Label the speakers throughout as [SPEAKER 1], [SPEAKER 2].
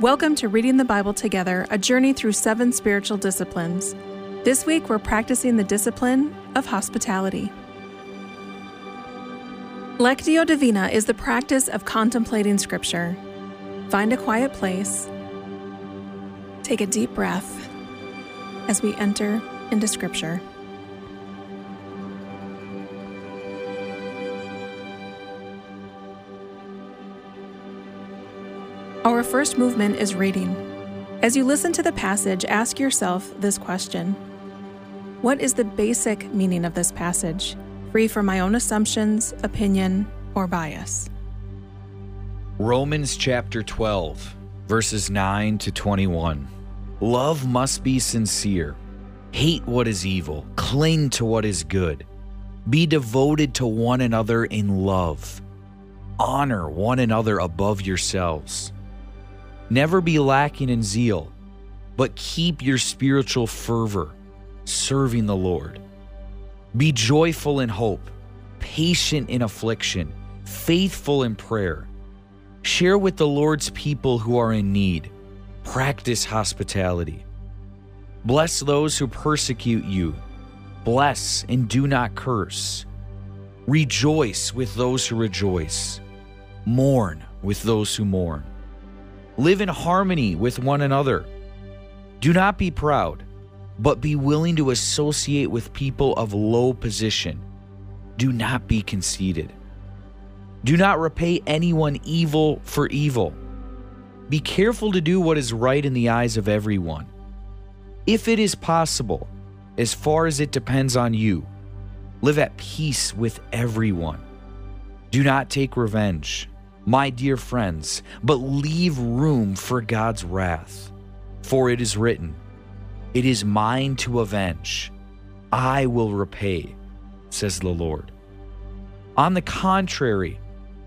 [SPEAKER 1] Welcome to Reading the Bible Together, a journey through seven spiritual disciplines. This week, we're practicing the discipline of hospitality. Lectio Divina is the practice of contemplating Scripture. Find a quiet place, take a deep breath as we enter into Scripture. Our first movement is reading. As you listen to the passage, ask yourself this question What is the basic meaning of this passage, free from my own assumptions, opinion, or bias?
[SPEAKER 2] Romans chapter 12, verses 9 to 21. Love must be sincere. Hate what is evil, cling to what is good. Be devoted to one another in love. Honor one another above yourselves. Never be lacking in zeal, but keep your spiritual fervor, serving the Lord. Be joyful in hope, patient in affliction, faithful in prayer. Share with the Lord's people who are in need. Practice hospitality. Bless those who persecute you. Bless and do not curse. Rejoice with those who rejoice. Mourn with those who mourn. Live in harmony with one another. Do not be proud, but be willing to associate with people of low position. Do not be conceited. Do not repay anyone evil for evil. Be careful to do what is right in the eyes of everyone. If it is possible, as far as it depends on you, live at peace with everyone. Do not take revenge my dear friends, but leave room for God's wrath. For it is written, It is mine to avenge, I will repay, says the Lord. On the contrary,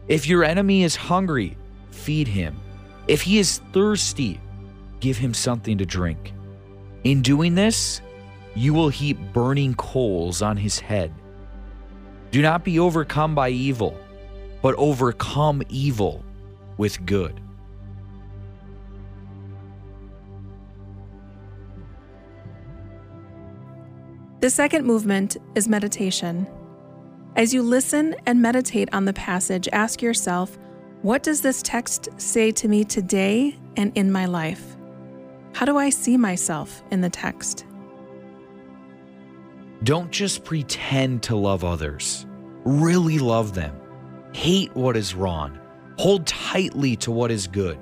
[SPEAKER 2] if your enemy is hungry, feed him. If he is thirsty, give him something to drink. In doing this, you will heap burning coals on his head. Do not be overcome by evil but overcome evil with good.
[SPEAKER 1] The second movement is meditation. As you listen and meditate on the passage, ask yourself, what does this text say to me today and in my life? How do I see myself in the text?
[SPEAKER 2] Don't just pretend to love others, really love them. Hate what is wrong. Hold tightly to what is good.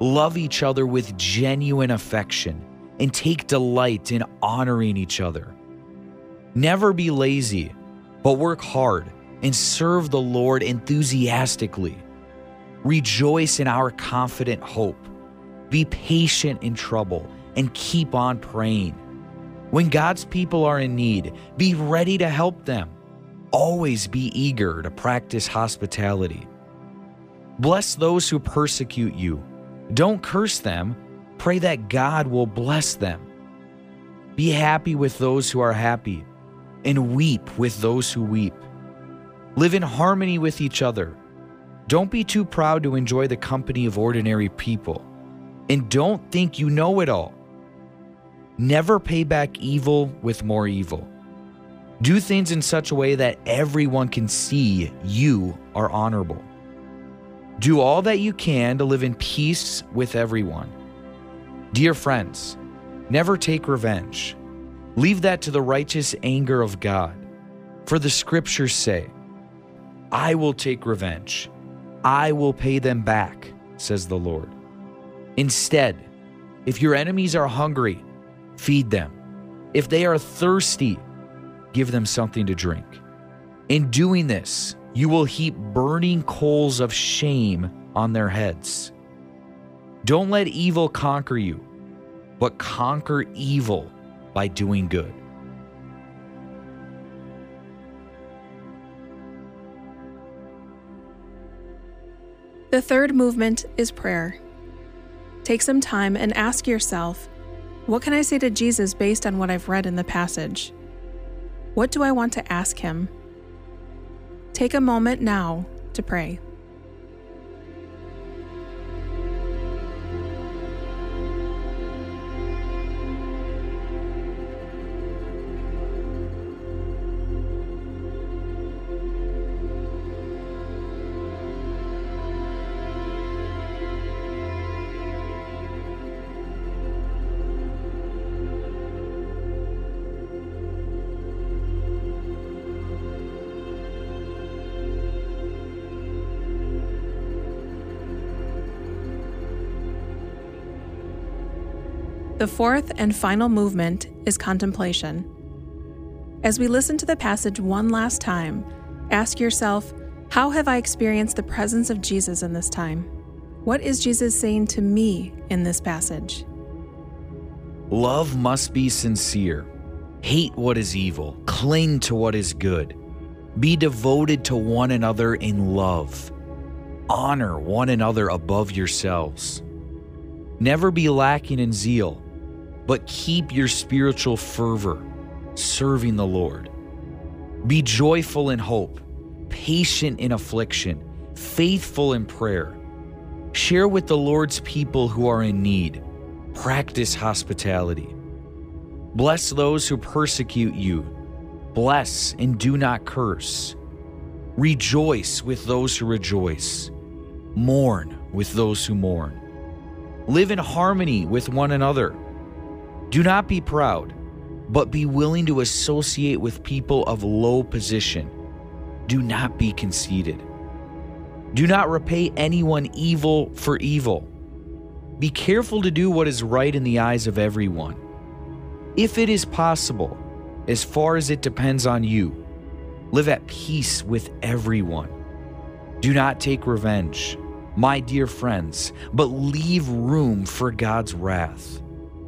[SPEAKER 2] Love each other with genuine affection and take delight in honoring each other. Never be lazy, but work hard and serve the Lord enthusiastically. Rejoice in our confident hope. Be patient in trouble and keep on praying. When God's people are in need, be ready to help them always be eager to practice hospitality. Bless those who persecute you. Don't curse them. Pray that God will bless them. Be happy with those who are happy, and weep with those who weep. Live in harmony with each other. Don't be too proud to enjoy the company of ordinary people. And don't think you know it all. Never pay back evil with more evil. Do things in such a way that everyone can see you are honorable. Do all that you can to live in peace with everyone. Dear friends, never take revenge. Leave that to the righteous anger of God. For the scriptures say, I will take revenge. I will pay them back, says the Lord. Instead, if your enemies are hungry, feed them. If they are thirsty, give them something to drink. In doing this, you will heap burning coals of shame on their heads. Don't let evil conquer you, but conquer evil by doing good.
[SPEAKER 1] The third movement is prayer. Take some time and ask yourself, what can I say to Jesus based on what I've read in the passage? What do I want to ask Him? Take a moment now to pray. The fourth and final movement is contemplation. As we listen to the passage one last time, ask yourself How have I experienced the presence of Jesus in this time? What is Jesus saying to me in this passage?
[SPEAKER 2] Love must be sincere. Hate what is evil. Cling to what is good. Be devoted to one another in love. Honor one another above yourselves. Never be lacking in zeal, but keep your spiritual fervor, serving the Lord. Be joyful in hope, patient in affliction, faithful in prayer Share with the Lord's people who are in need. Practice hospitality. Bless those who persecute you. Bless and do not curse. Rejoice with those who rejoice. Mourn with those who mourn. Live in harmony with one another. Do not be proud, but be willing to associate with people of low position. Do not be conceited. Do not repay anyone evil for evil. Be careful to do what is right in the eyes of everyone. If it is possible, as far as it depends on you, live at peace with everyone. Do not take revenge, my dear friends, but leave room for God's wrath.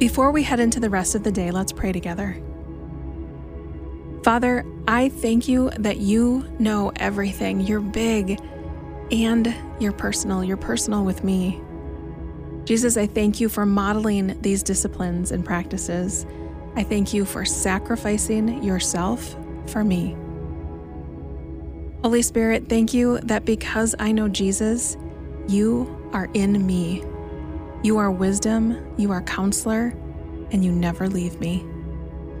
[SPEAKER 1] Before we head into the rest of the day, let's pray together. Father, I thank you that you know everything. You're big and you're personal. You're personal with me. Jesus, I thank you for modeling these disciplines and practices. I thank you for sacrificing yourself for me. Holy Spirit, thank you that because I know Jesus, you are in me. You are wisdom, you are counselor, and you never leave me.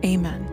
[SPEAKER 1] Amen.